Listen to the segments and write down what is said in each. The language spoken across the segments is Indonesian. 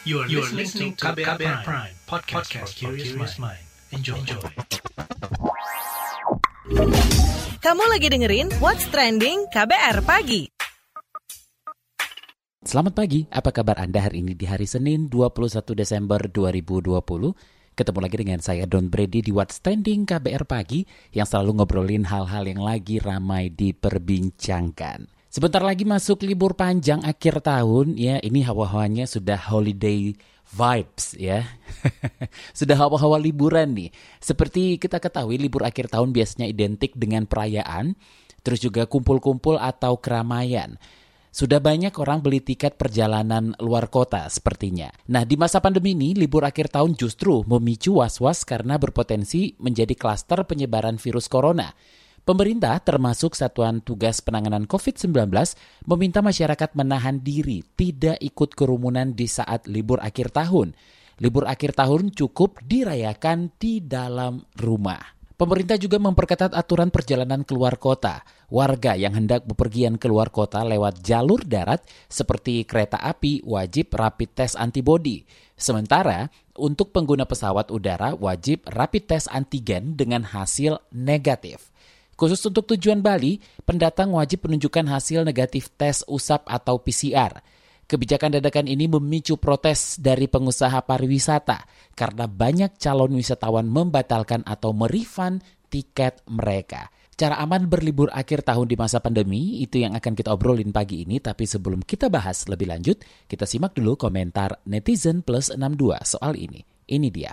You are, you are listening to KBR, KBR Prime, Prime podcast, podcast for curious mind. Enjoy. Enjoy. Kamu lagi dengerin What's Trending KBR Pagi. Selamat pagi, apa kabar Anda hari ini di hari Senin 21 Desember 2020? Ketemu lagi dengan saya Don Brady di What's Trending KBR Pagi yang selalu ngobrolin hal-hal yang lagi ramai diperbincangkan. Sebentar lagi masuk libur panjang akhir tahun ya. Ini hawa-hawanya sudah holiday vibes ya. sudah hawa-hawa liburan nih. Seperti kita ketahui libur akhir tahun biasanya identik dengan perayaan, terus juga kumpul-kumpul atau keramaian. Sudah banyak orang beli tiket perjalanan luar kota sepertinya. Nah, di masa pandemi ini, libur akhir tahun justru memicu was-was karena berpotensi menjadi klaster penyebaran virus corona. Pemerintah termasuk Satuan Tugas Penanganan COVID-19 meminta masyarakat menahan diri tidak ikut kerumunan di saat libur akhir tahun. Libur akhir tahun cukup dirayakan di dalam rumah. Pemerintah juga memperketat aturan perjalanan keluar kota. Warga yang hendak bepergian keluar kota lewat jalur darat seperti kereta api wajib rapid test antibody. Sementara untuk pengguna pesawat udara wajib rapid test antigen dengan hasil negatif. Khusus untuk tujuan Bali, pendatang wajib menunjukkan hasil negatif tes usap atau PCR. Kebijakan dadakan ini memicu protes dari pengusaha pariwisata karena banyak calon wisatawan membatalkan atau merifan tiket mereka. Cara aman berlibur akhir tahun di masa pandemi itu yang akan kita obrolin pagi ini. Tapi sebelum kita bahas lebih lanjut, kita simak dulu komentar netizen plus 62 soal ini. Ini dia.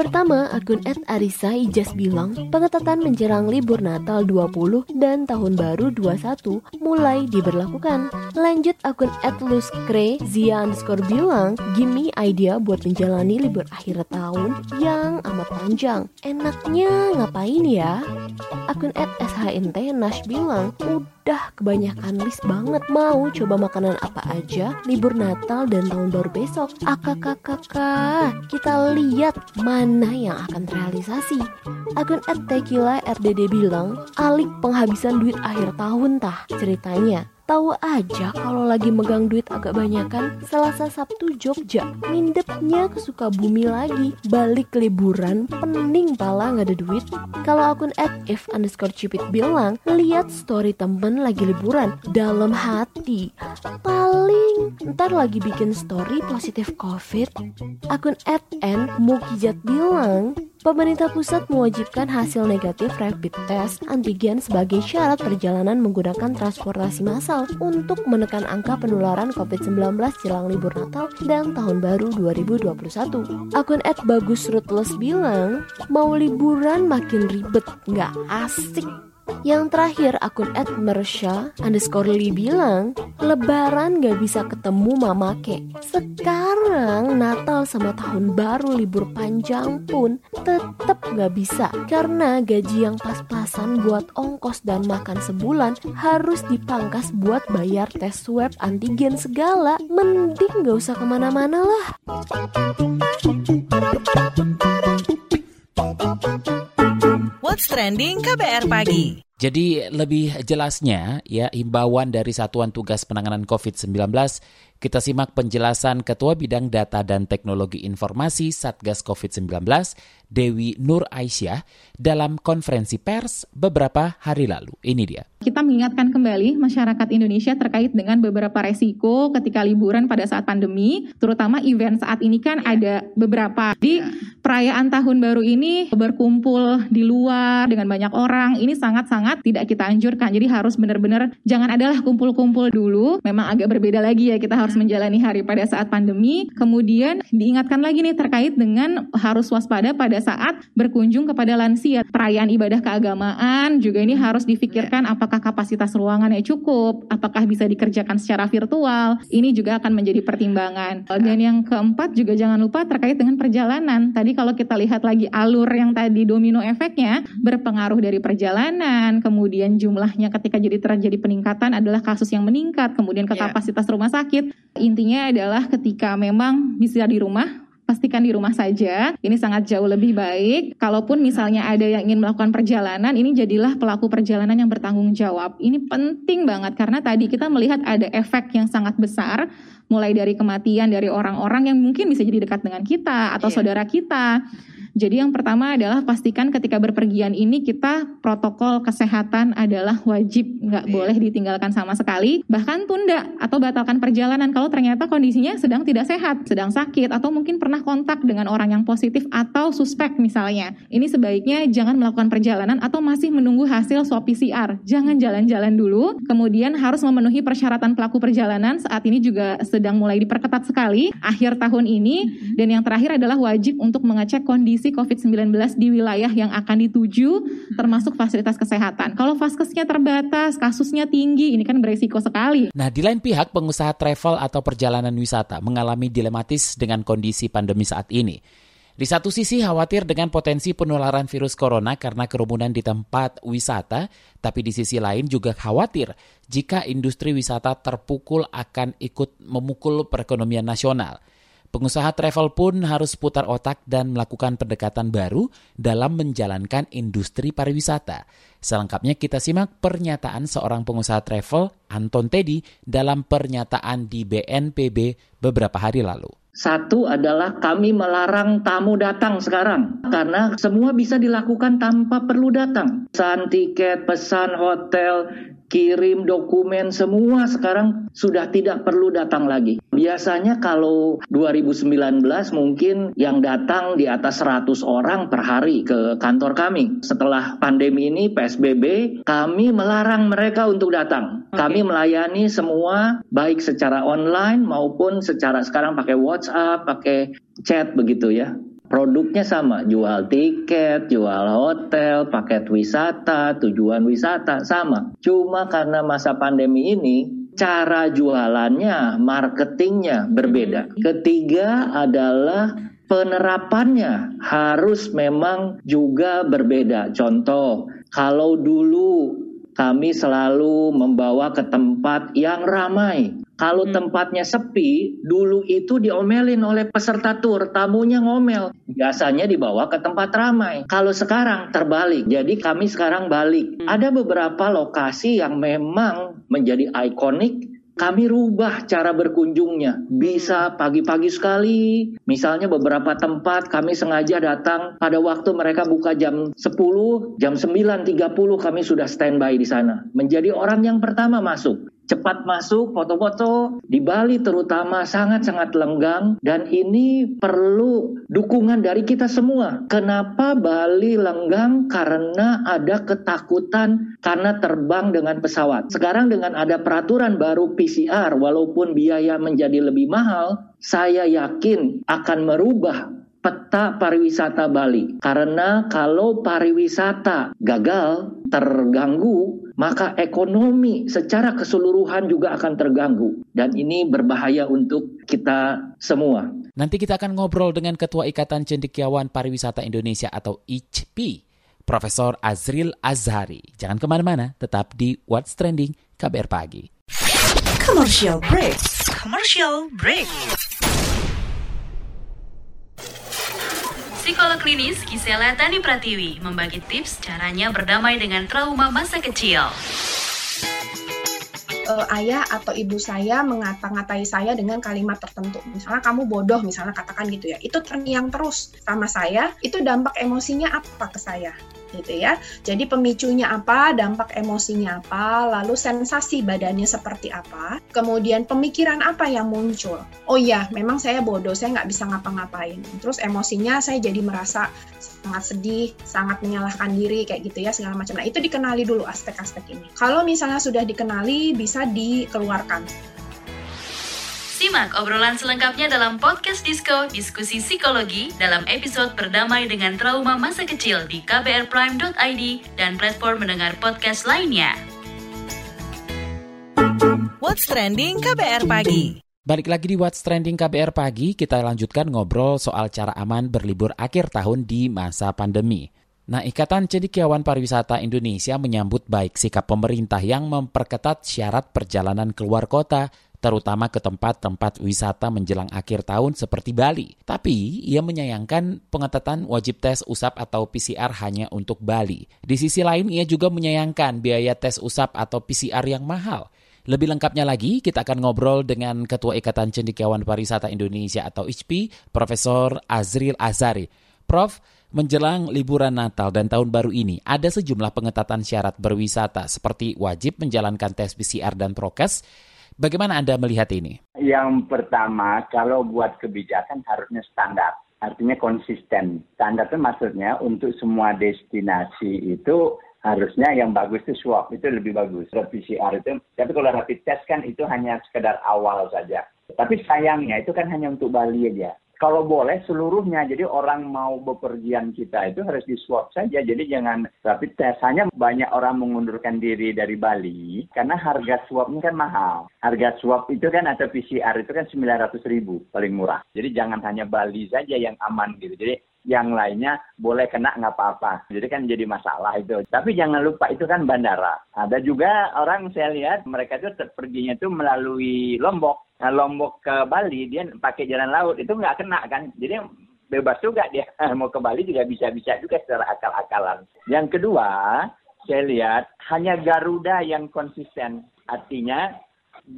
Pertama, akun Ed Arisa Ijas bilang, pengetatan menjelang libur Natal 20 dan Tahun Baru 21 mulai diberlakukan. Lanjut akun Ed Luskre, Zia underscore bilang, gimme idea buat menjalani libur akhir tahun yang amat panjang. Enaknya ngapain ya? Akun Ed SHNT Nash bilang, udah kebanyakan list banget mau coba makanan apa aja libur Natal dan Tahun Baru besok. Akak-kakak, kita lihat mana yang akan terrealisasi. Akun Tequila RDD bilang, alik penghabisan duit akhir tahun tah ceritanya. Tahu aja kalau lagi megang duit agak banyakan Selasa Sabtu Jogja Mindepnya ke Sukabumi lagi. Balik liburan Pening pala nggak ada duit. Kalau akun at if underscore cupid bilang Lihat story temen lagi liburan. Dalam hati. Paling ntar lagi bikin story positif covid. Akun at n mukijat bilang Pemerintah pusat mewajibkan hasil negatif rapid test antigen sebagai syarat perjalanan menggunakan transportasi massal untuk menekan angka penularan COVID-19 jelang libur Natal dan Tahun Baru 2021. Akun @bagusrutless bilang, mau liburan makin ribet, nggak asik yang terakhir akun @mersha underscore Lee bilang Lebaran gak bisa ketemu mama ke Sekarang Natal sama tahun baru libur panjang pun tetap gak bisa. Karena gaji yang pas-pasan buat ongkos dan makan sebulan Harus dipangkas buat bayar tes swab antigen segala. Mending gak usah ke mana-mana lah What's Trending KBR Pagi. Jadi lebih jelasnya ya himbauan dari Satuan Tugas Penanganan COVID-19 kita simak penjelasan Ketua Bidang Data dan Teknologi Informasi Satgas COVID-19, Dewi Nur Aisyah, dalam konferensi pers beberapa hari lalu. Ini dia. Kita mengingatkan kembali masyarakat Indonesia terkait dengan beberapa resiko ketika liburan pada saat pandemi, terutama event saat ini kan ada beberapa. Di perayaan tahun baru ini berkumpul di luar dengan banyak orang, ini sangat-sangat tidak kita anjurkan. Jadi harus benar-benar jangan adalah kumpul-kumpul dulu. Memang agak berbeda lagi ya kita harus menjalani hari pada saat pandemi. Kemudian diingatkan lagi nih terkait dengan harus waspada pada saat berkunjung kepada lansia. Perayaan ibadah keagamaan juga ini harus difikirkan apakah kapasitas ruangannya cukup, apakah bisa dikerjakan secara virtual. Ini juga akan menjadi pertimbangan. Dan yang keempat juga jangan lupa terkait dengan perjalanan. Tadi kalau kita lihat lagi alur yang tadi domino efeknya berpengaruh dari perjalanan, kemudian jumlahnya ketika jadi terjadi peningkatan adalah kasus yang meningkat, kemudian ke iya. kapasitas rumah sakit. Intinya adalah ketika memang bisa di rumah pastikan di rumah saja. Ini sangat jauh lebih baik. Kalaupun misalnya ada yang ingin melakukan perjalanan, ini jadilah pelaku perjalanan yang bertanggung jawab. Ini penting banget karena tadi kita melihat ada efek yang sangat besar mulai dari kematian dari orang-orang yang mungkin bisa jadi dekat dengan kita atau yeah. saudara kita. Jadi yang pertama adalah pastikan ketika berpergian ini kita protokol kesehatan adalah wajib, nggak yeah. boleh ditinggalkan sama sekali, bahkan tunda atau batalkan perjalanan kalau ternyata kondisinya sedang tidak sehat, sedang sakit atau mungkin pernah kontak dengan orang yang positif atau suspek misalnya. Ini sebaiknya jangan melakukan perjalanan atau masih menunggu hasil swab PCR. Jangan jalan-jalan dulu, kemudian harus memenuhi persyaratan pelaku perjalanan. Saat ini juga sedang mulai diperketat sekali akhir tahun ini mm-hmm. dan yang terakhir adalah wajib untuk mengecek kondisi kondisi COVID-19 di wilayah yang akan dituju, termasuk fasilitas kesehatan. Kalau vaskesnya terbatas, kasusnya tinggi, ini kan beresiko sekali. Nah, di lain pihak, pengusaha travel atau perjalanan wisata mengalami dilematis dengan kondisi pandemi saat ini. Di satu sisi khawatir dengan potensi penularan virus corona karena kerumunan di tempat wisata, tapi di sisi lain juga khawatir jika industri wisata terpukul akan ikut memukul perekonomian nasional. Pengusaha travel pun harus putar otak dan melakukan pendekatan baru dalam menjalankan industri pariwisata. Selengkapnya kita simak pernyataan seorang pengusaha travel, Anton Teddy, dalam pernyataan di BNPB beberapa hari lalu. Satu adalah kami melarang tamu datang sekarang karena semua bisa dilakukan tanpa perlu datang. Pesan tiket, pesan hotel, kirim dokumen semua sekarang sudah tidak perlu datang lagi. Biasanya kalau 2019 mungkin yang datang di atas 100 orang per hari ke kantor kami. Setelah pandemi ini PSBB, kami melarang mereka untuk datang. Okay. Kami melayani semua baik secara online maupun secara sekarang pakai WhatsApp, pakai chat begitu ya. Produknya sama, jual tiket, jual hotel, paket wisata, tujuan wisata sama. Cuma karena masa pandemi ini cara jualannya, marketingnya berbeda. Ketiga adalah penerapannya harus memang juga berbeda. Contoh, kalau dulu kami selalu membawa ke tempat yang ramai. Kalau hmm. tempatnya sepi, dulu itu diomelin oleh peserta tur, tamunya ngomel. Biasanya dibawa ke tempat ramai. Kalau sekarang terbalik, jadi kami sekarang balik. Hmm. Ada beberapa lokasi yang memang menjadi ikonik kami rubah cara berkunjungnya. Bisa pagi-pagi sekali. Misalnya beberapa tempat kami sengaja datang pada waktu mereka buka jam 10, jam 9.30 kami sudah standby di sana. Menjadi orang yang pertama masuk cepat masuk foto-foto di Bali terutama sangat-sangat lenggang dan ini perlu dukungan dari kita semua. Kenapa Bali lenggang? Karena ada ketakutan karena terbang dengan pesawat. Sekarang dengan ada peraturan baru PCR walaupun biaya menjadi lebih mahal, saya yakin akan merubah peta pariwisata Bali. Karena kalau pariwisata gagal, terganggu, maka ekonomi secara keseluruhan juga akan terganggu. Dan ini berbahaya untuk kita semua. Nanti kita akan ngobrol dengan Ketua Ikatan Cendekiawan Pariwisata Indonesia atau ICP, Profesor Azril Azhari. Jangan ke mana-mana, tetap di What's Trending KBR Pagi. Commercial break. Commercial break. Psikolog klinis Gisela Tani Pratiwi membagi tips caranya berdamai dengan trauma masa kecil uh, ayah atau ibu saya mengata-ngatai saya dengan kalimat tertentu. Misalnya kamu bodoh, misalnya katakan gitu ya. Itu terngiang terus sama saya, itu dampak emosinya apa ke saya? Gitu ya. Jadi pemicunya apa, dampak emosinya apa, lalu sensasi badannya seperti apa, kemudian pemikiran apa yang muncul. Oh iya, memang saya bodoh, saya nggak bisa ngapa-ngapain. Terus emosinya saya jadi merasa sangat sedih, sangat menyalahkan diri kayak gitu ya segala macam. Nah itu dikenali dulu aspek-aspek ini. Kalau misalnya sudah dikenali, bisa dikeluarkan. Simak obrolan selengkapnya dalam podcast Disko Diskusi Psikologi dalam episode Berdamai dengan Trauma Masa Kecil di kbrprime.id dan platform mendengar podcast lainnya. What's Trending KBR Pagi Balik lagi di What's Trending KBR Pagi, kita lanjutkan ngobrol soal cara aman berlibur akhir tahun di masa pandemi. Nah, Ikatan Cendekiawan Pariwisata Indonesia menyambut baik sikap pemerintah yang memperketat syarat perjalanan keluar kota terutama ke tempat-tempat wisata menjelang akhir tahun seperti Bali. Tapi ia menyayangkan pengetatan wajib tes usap atau PCR hanya untuk Bali. Di sisi lain ia juga menyayangkan biaya tes usap atau PCR yang mahal. Lebih lengkapnya lagi, kita akan ngobrol dengan Ketua Ikatan Cendekiawan Pariwisata Indonesia atau ICPI, Profesor Azril Azari. Prof, menjelang liburan Natal dan Tahun Baru ini, ada sejumlah pengetatan syarat berwisata seperti wajib menjalankan tes PCR dan prokes. Bagaimana Anda melihat ini? Yang pertama, kalau buat kebijakan harusnya standar. Artinya konsisten. Standar itu maksudnya untuk semua destinasi itu harusnya yang bagus itu swab itu lebih bagus rapid PCR itu tapi kalau rapid test kan itu hanya sekedar awal saja tapi sayangnya itu kan hanya untuk Bali aja kalau boleh seluruhnya. Jadi orang mau bepergian kita itu harus di swab saja. Jadi jangan rapid test. Hanya banyak orang mengundurkan diri dari Bali karena harga swabnya kan mahal. Harga swab itu kan atau PCR itu kan 900 ribu paling murah. Jadi jangan hanya Bali saja yang aman gitu. Jadi yang lainnya boleh kena nggak apa-apa. Jadi kan jadi masalah itu. Tapi jangan lupa itu kan bandara. Ada juga orang saya lihat mereka itu perginya itu melalui Lombok. Nah, Lombok ke Bali dia pakai jalan laut itu nggak kena kan. Jadi bebas juga dia mau ke Bali juga bisa-bisa juga secara akal-akalan. Yang kedua, saya lihat hanya Garuda yang konsisten. Artinya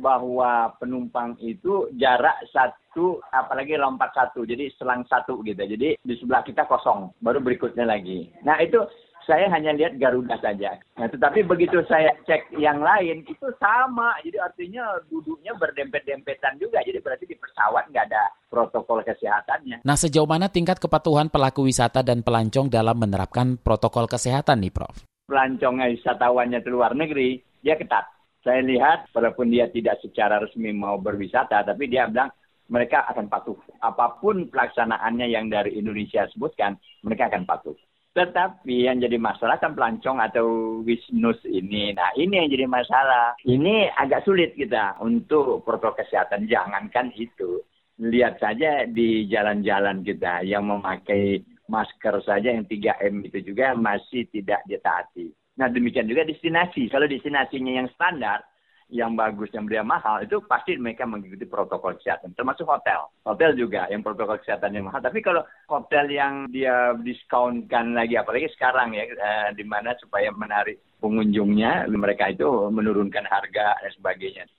bahwa penumpang itu jarak satu apalagi lompat satu jadi selang satu gitu jadi di sebelah kita kosong baru berikutnya lagi nah itu saya hanya lihat Garuda saja. Nah, tetapi begitu saya cek yang lain itu sama. Jadi artinya duduknya berdempet-dempetan juga. Jadi berarti di pesawat nggak ada protokol kesehatannya. Nah, sejauh mana tingkat kepatuhan pelaku wisata dan pelancong dalam menerapkan protokol kesehatan nih, Prof? Pelancong wisatawannya ke luar negeri, dia ketat saya lihat walaupun dia tidak secara resmi mau berwisata, tapi dia bilang mereka akan patuh. Apa pun pelaksanaannya yang dari Indonesia sebutkan, mereka akan patuh. Tetapi yang jadi masalah kan pelancong atau wisnus ini. Nah ini yang jadi masalah. Ini agak sulit kita untuk protokol kesehatan. Jangankan itu. Lihat saja di jalan-jalan kita yang memakai masker saja yang 3M itu juga masih tidak ditaati. Nah demikian juga destinasi. Kalau destinasinya yang standar, yang bagus, yang beliau mahal, itu pasti mereka mengikuti protokol kesehatan. Termasuk hotel. Hotel juga yang protokol kesehatan yang mahal. Tapi kalau hotel yang dia diskonkan lagi, apalagi sekarang ya, eh, di mana supaya menarik pengunjungnya, mereka itu menurunkan harga dan sebagainya.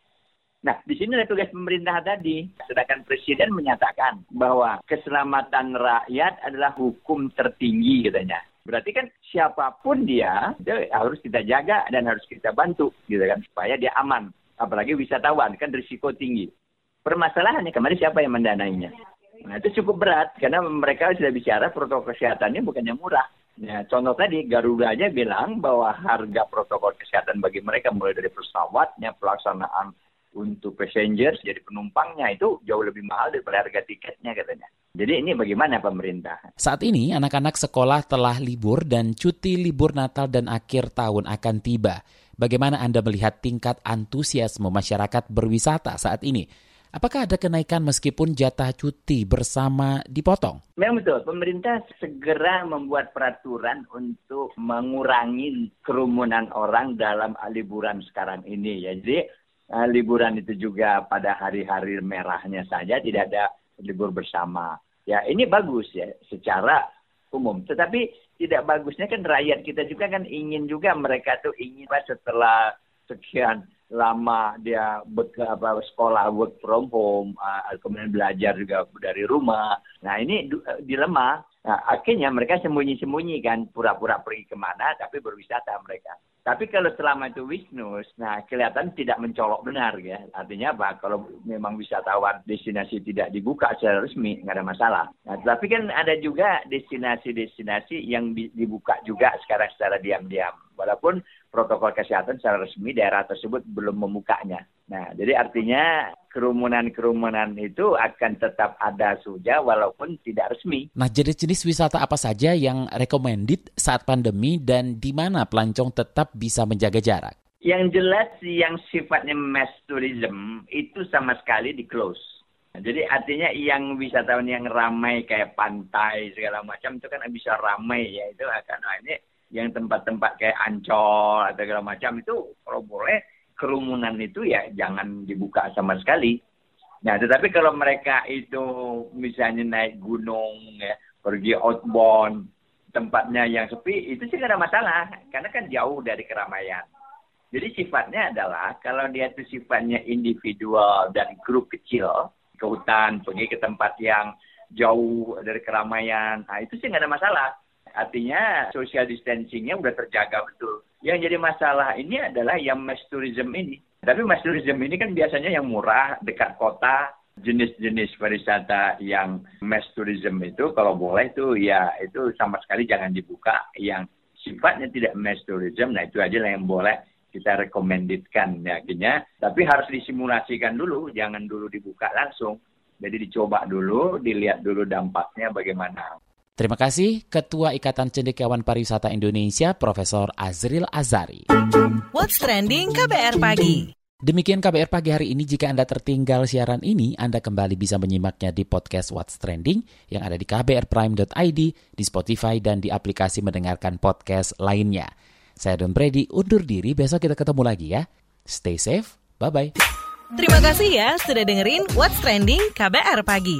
Nah, di sini ada tugas pemerintah tadi. Sedangkan Presiden menyatakan bahwa keselamatan rakyat adalah hukum tertinggi katanya. Berarti kan siapa pun dia, dia harus kita jaga dan harus kita bantu gitu kan supaya dia aman. Apalagi wisatawan kan risiko tinggi. Permasalahannya kemarin siapa yang mendanainya? Nah itu cukup berat karena mereka sudah bicara protokol kesehatannya bukannya murah. Ya, contoh tadi Garuda aja bilang bahwa harga protokol kesehatan bagi mereka mulai dari pesawatnya, pelaksanaan untuk passengers jadi penumpangnya itu jauh lebih mahal daripada harga tiketnya katanya. Jadi ini bagaimana pemerintah? Saat ini anak-anak sekolah telah libur dan cuti libur Natal dan akhir tahun akan tiba. Bagaimana Anda melihat tingkat antusiasme masyarakat berwisata saat ini? Apakah ada kenaikan meskipun jatah cuti bersama dipotong? Memang betul, pemerintah segera membuat peraturan untuk mengurangi kerumunan orang dalam liburan sekarang ini ya. Jadi uh, liburan itu juga pada hari-hari merahnya saja tidak ada libur bersama. Ya ini bagus ya secara umum. Tetapi tidak bagusnya kan rakyat kita juga kan ingin juga mereka tuh ingin setelah sekian lama dia bekerja apa, sekolah work from home, uh, kemudian belajar juga dari rumah. Nah ini dilema. Nah, akhirnya mereka sembunyi-sembunyi kan, pura-pura pergi ke mana, tapi berwisata mereka. Tapi kalau selama itu wisnus, nah kelihatan tidak mencolok benar ya. Artinya apa? Kalau memang wisatawan destinasi tidak dibuka secara resmi, nggak ada masalah. Nah, tapi kan ada juga destinasi-destinasi yang dibuka juga sekarang secara diam-diam. Walaupun protokol kesehatan secara resmi daerah tersebut belum membukanya. Nah, jadi artinya kerumunan-kerumunan itu akan tetap ada saja walaupun tidak resmi. Nah, jenis-jenis wisata apa saja yang recommended saat pandemi dan di mana pelancong tetap bisa menjaga jarak? Yang jelas yang sifatnya mass tourism itu sama sekali di close. Nah, jadi artinya yang wisatawan yang ramai kayak pantai segala macam itu kan bisa ramai ya itu akan nah, ini yang tempat-tempat kayak Ancol atau segala macam itu kalau boleh kerumunan itu ya jangan dibuka sama sekali. Nah, tetapi kalau mereka itu misalnya naik gunung, ya, pergi outbound, tempatnya yang sepi, itu sih ada masalah. Karena kan jauh dari keramaian. Jadi sifatnya adalah kalau dia itu sifatnya individual dan grup kecil, ke hutan, pergi ke tempat yang jauh dari keramaian, nah itu sih nggak ada masalah. Artinya social distancingnya udah terjaga betul. Yang jadi masalah ini adalah yang mass tourism ini. Tapi mass tourism ini kan biasanya yang murah, dekat kota, jenis-jenis pariwisata yang mass tourism itu kalau boleh itu ya itu sama sekali jangan dibuka. Yang sifatnya tidak mass tourism, nah itu aja yang boleh kita rekomendasikan yakinnya. Tapi harus disimulasikan dulu, jangan dulu dibuka langsung. Jadi dicoba dulu, dilihat dulu dampaknya bagaimana. Terima kasih Ketua Ikatan Cendekiawan Pariwisata Indonesia Profesor Azril Azari. What's trending KBR pagi? Demikian KBR pagi hari ini. Jika Anda tertinggal siaran ini, Anda kembali bisa menyimaknya di podcast What's Trending yang ada di kbrprime.id, di Spotify, dan di aplikasi mendengarkan podcast lainnya. Saya Don Brady, undur diri. Besok kita ketemu lagi ya. Stay safe. Bye-bye. Terima kasih ya sudah dengerin What's Trending KBR pagi.